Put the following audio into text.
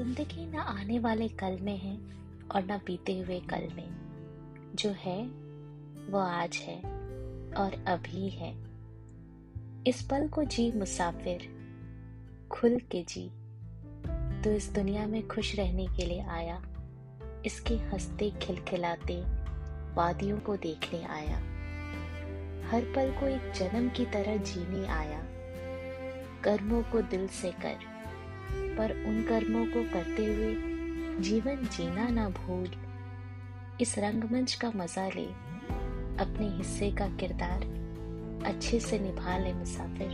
ज़िंदगी ना आने वाले कल में है और न बीते हुए कल में। जो है, वो आज है और अभी है। इस पल को जी मुसाफिर, खुल के जी। तो इस दुनिया में खुश रहने के लिए आया, इसके हँसते खिलखिलाते वादियों को देखने आया। हर पल को एक जन्म की तरह जीने आया। कर्मों को दिल से कर पर उन कर्मों को करते हुए जीवन जीना ना भूल। इस रंगमंच का मज़ा ले, अपने हिस्से का किरदार अच्छे से निभा ले मुसाफिर।